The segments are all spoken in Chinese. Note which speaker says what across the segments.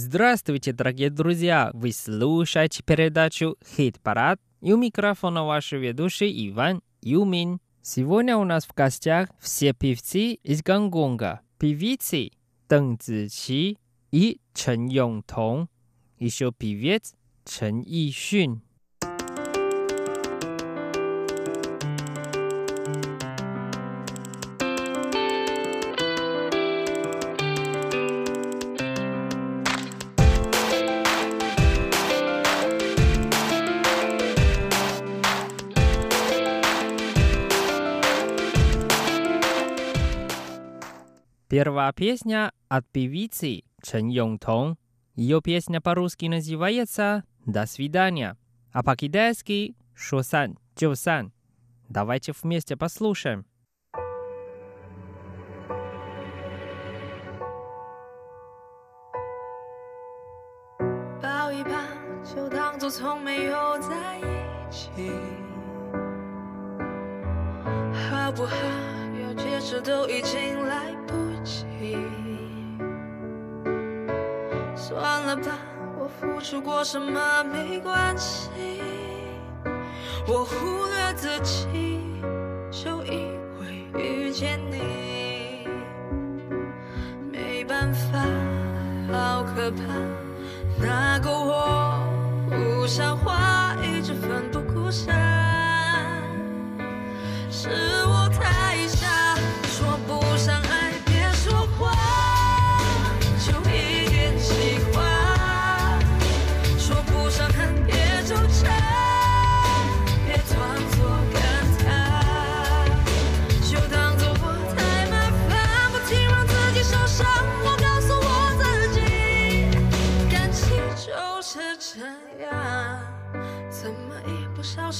Speaker 1: Здравствуйте, дорогие друзья! Вы слушаете передачу «Хит-парад» и у микрофона ваш ведущий Иван Юмин. Сегодня у нас в гостях все певцы из Гонконга. Певицы Дэн Цзичи и Чен Йонг Тонг. Еще певец Чен Ишун. Первая песня от певицы Чен Йонг Тонг. Ее песня по-русски называется «До свидания», а по-китайски «Шосан Чосан». Давайте вместе послушаем.
Speaker 2: 抱一抱，就当作从没有在一起，好不好？要解释都已经来。算了吧，我付出过什么没关系，我忽略自己，就因为遇见你，没办法，好可怕，那个我不像话，一直奋不顾身，是我。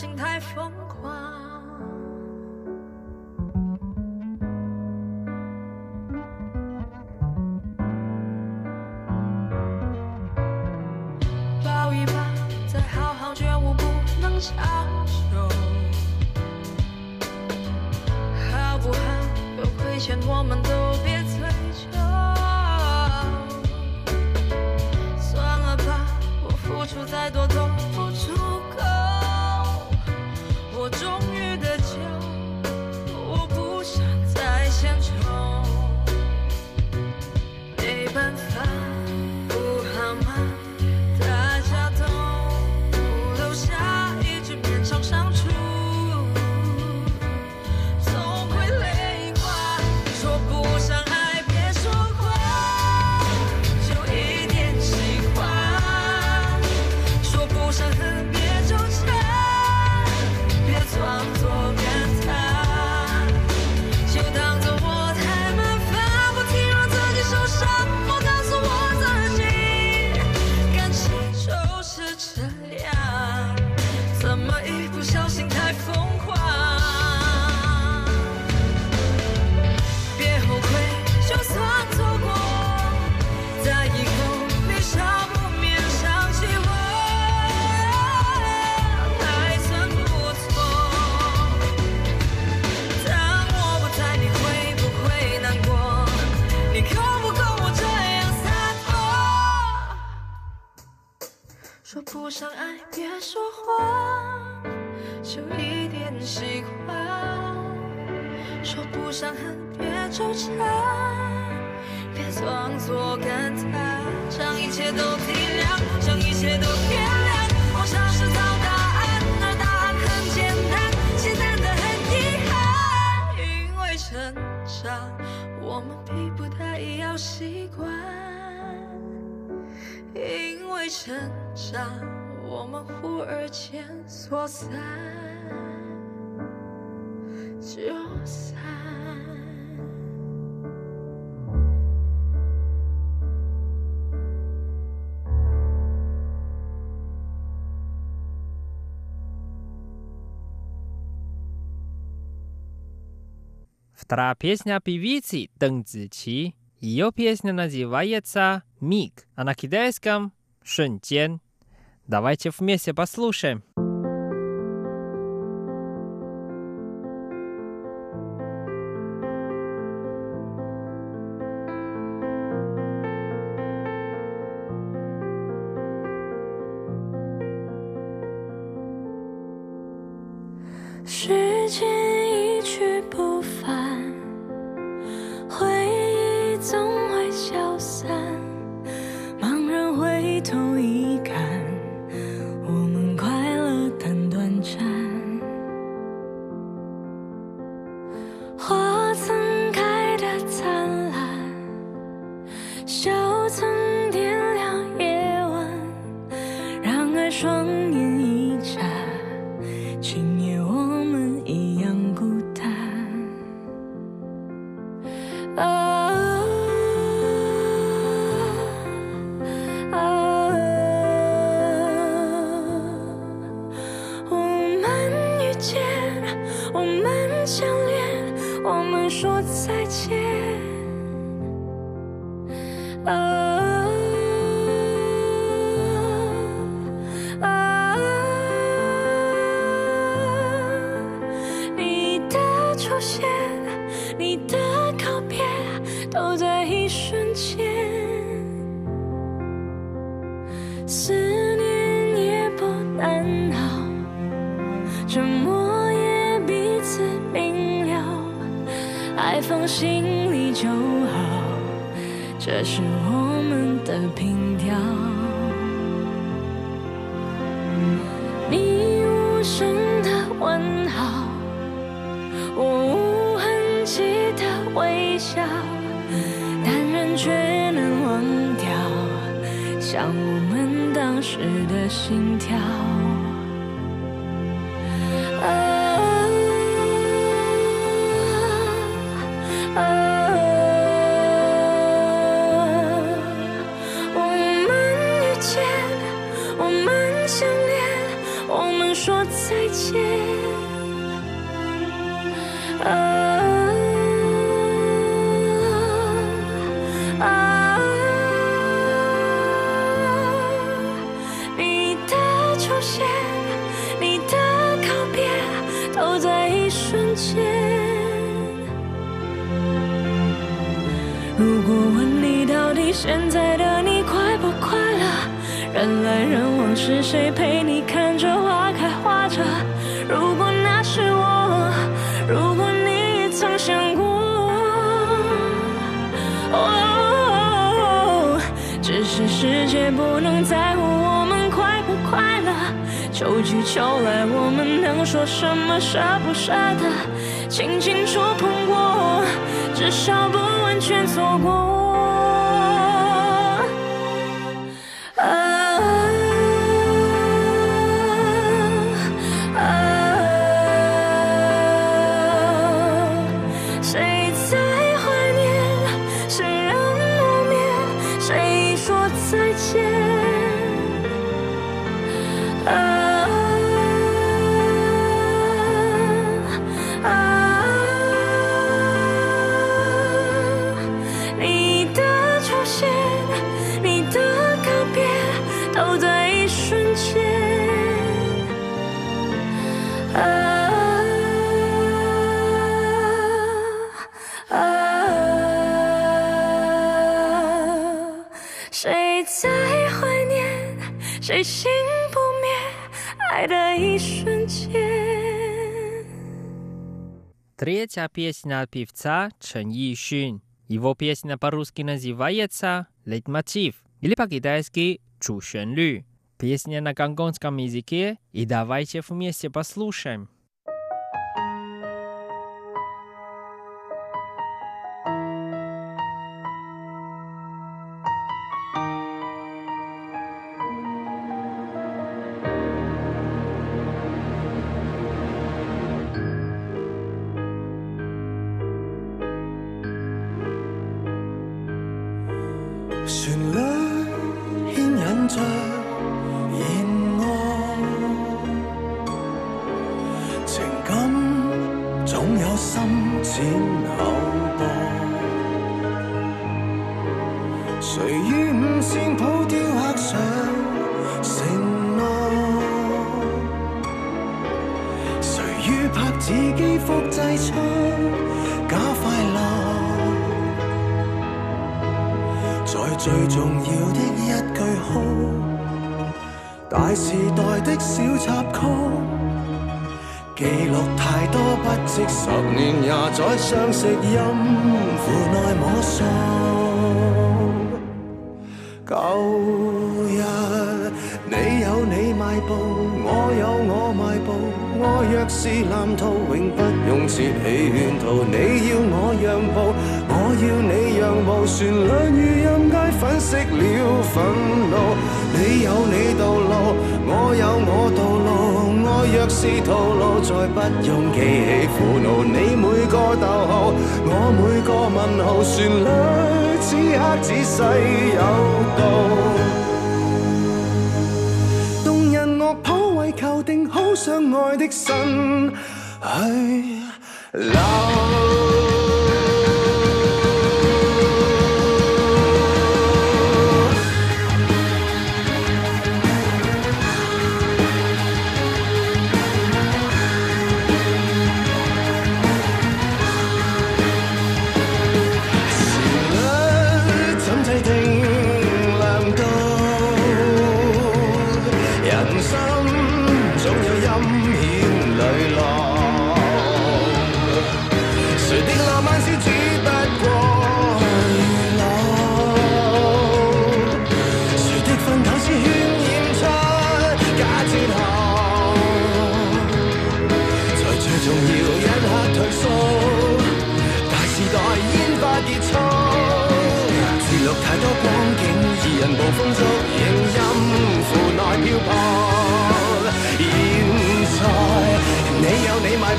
Speaker 2: 心太疯狂，抱一抱，再好好觉悟，不能强求。好不好？有亏欠，我们都。装作感叹，将一切都体谅，将一切都原谅。我尝试找答案，而答案很简单，简单的很遗憾。因为成长，我们逼不得已要习惯；因为成长，我们忽而间说散。就。
Speaker 1: Вторая песня певицы Дэн Цзичи. Ее песня называется «Миг», а на китайском «Шэньчэн». Давайте вместе послушаем.
Speaker 2: 我们相恋，我们说再见。心里就好，这是我们的凭调。你无声的问好，我无痕迹的微笑，但人却能忘掉，像我们当时的心跳。说再见。啊啊！你的出现，你的告别，都在一瞬间。如果问你到底现在的你快不快乐？人来人往，是谁陪你看着？如果那是我，如果你也曾想过，只是世界不能在乎我们快不快乐，秋去秋来我们能说什么舍不舍得？轻轻触碰过，至少不完全错过。
Speaker 1: Третья а песня певца Чен Йишин. Его песня по-русски называется «Лейтмотив» или по-китайски Лю. Песня на гонконгском языке, и давайте вместе послушаем.
Speaker 3: 心浅口薄，谁于五线谱雕刻上承诺？谁于拍子己复制出假快乐？在最重要的一句哭，大时代的小插曲。记录太多，不值十年也在相识，音符内摸索。旧日你有你迈步，我有我迈步，爱若是蓝图，永不用设起圈套。你要我让步，我要你让步，旋律与音阶粉饰了愤怒。你有你道路。是套路，再不用記起，苦恼。你每個逗號，我每個問號，旋律此刻只细有度，動人樂譜為求定好相愛的心去留。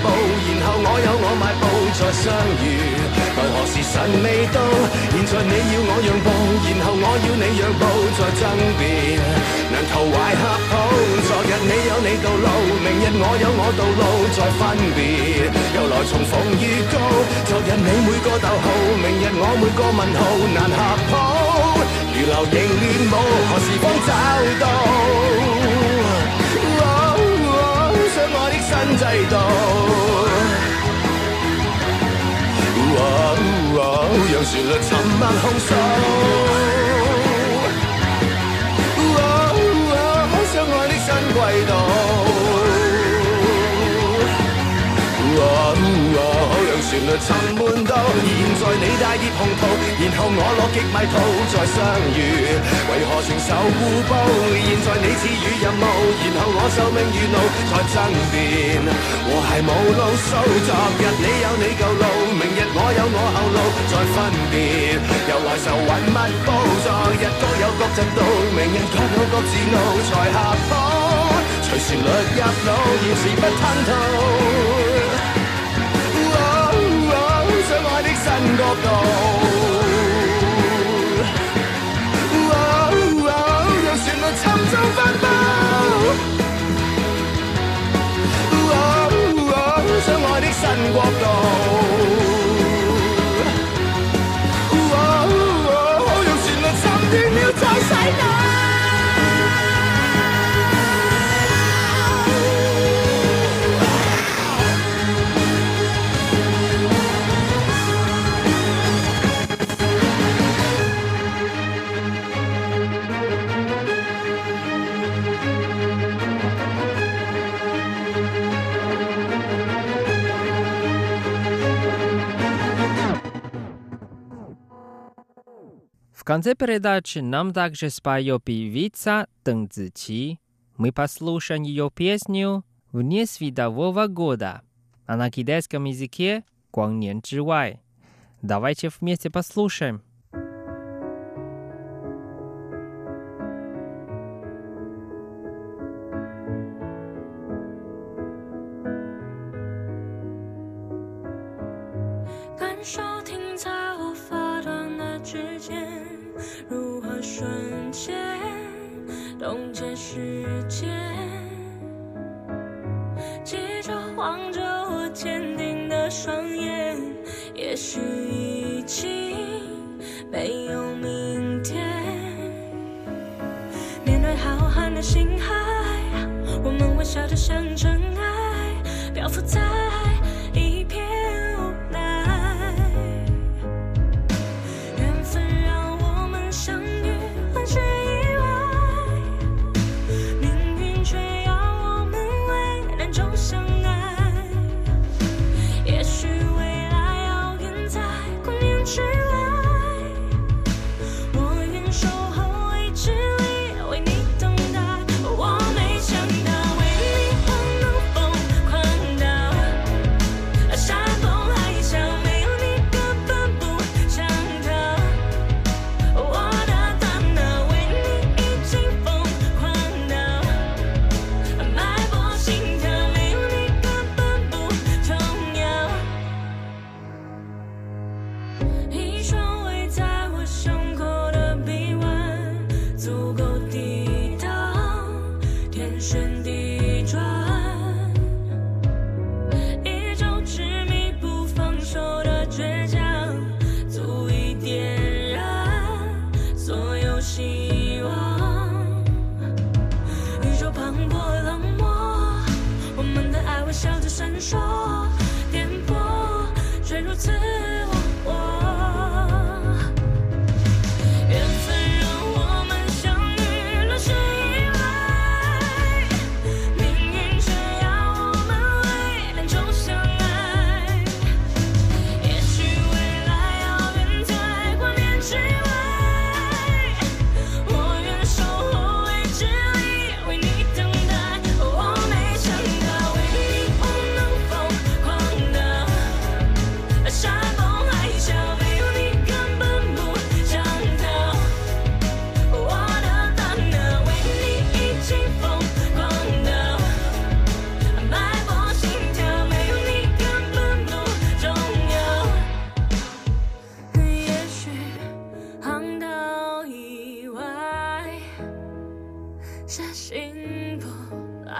Speaker 3: 步，然后我有我迈步，再相遇。为何时神未到？现在你要我让步，然后我要你让步，再争辩。能逃怀合抱。昨日你有你道路，明日我有我道路，再分别。又来重逢预告。昨日你每个逗号，明日我每个问号，难合抱。如流仍乱舞，何时方找到？新制度，让旋律沉默控诉，好相爱的新季度。旋律沉闷到，现在你大热红袍，然后我落极米途再相遇。为何承受互报？现在你赐予任务，然后我受命与怒在争辩。和谐无路数，昨日你有你旧路，明日我有我后路再分别。由来愁云密布，昨日各有各执度，明日各有各自怒才合坡，随旋律入脑，现时不吞吐。新国度，让旋律沉重翻煲。
Speaker 1: В конце передачи нам также споет певица Дэн Цзичи. Мы послушаем ее песню «Вне светового года», а на китайском языке «Гуаньян Давайте вместе послушаем.
Speaker 2: 望着我坚定的双眼，也许已经没有明天。面对浩瀚的星海，我们微小着像尘埃，漂浮在。天地转。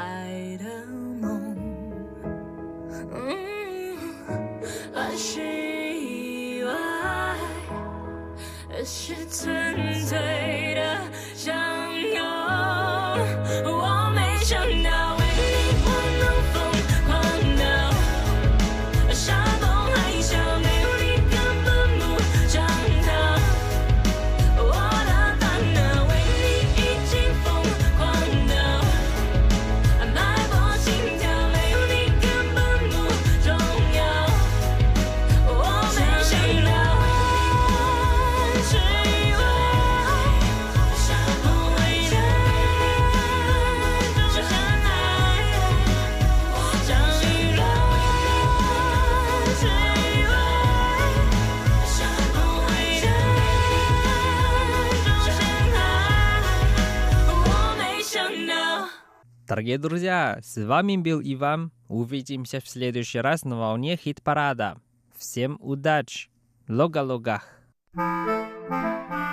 Speaker 2: 爱的梦，嗯，爱是意外，爱是纯粹。
Speaker 1: Дорогие друзья, с вами был Иван. Увидимся в следующий раз на волне хит-парада. Всем удачи! Лога-логах! thank you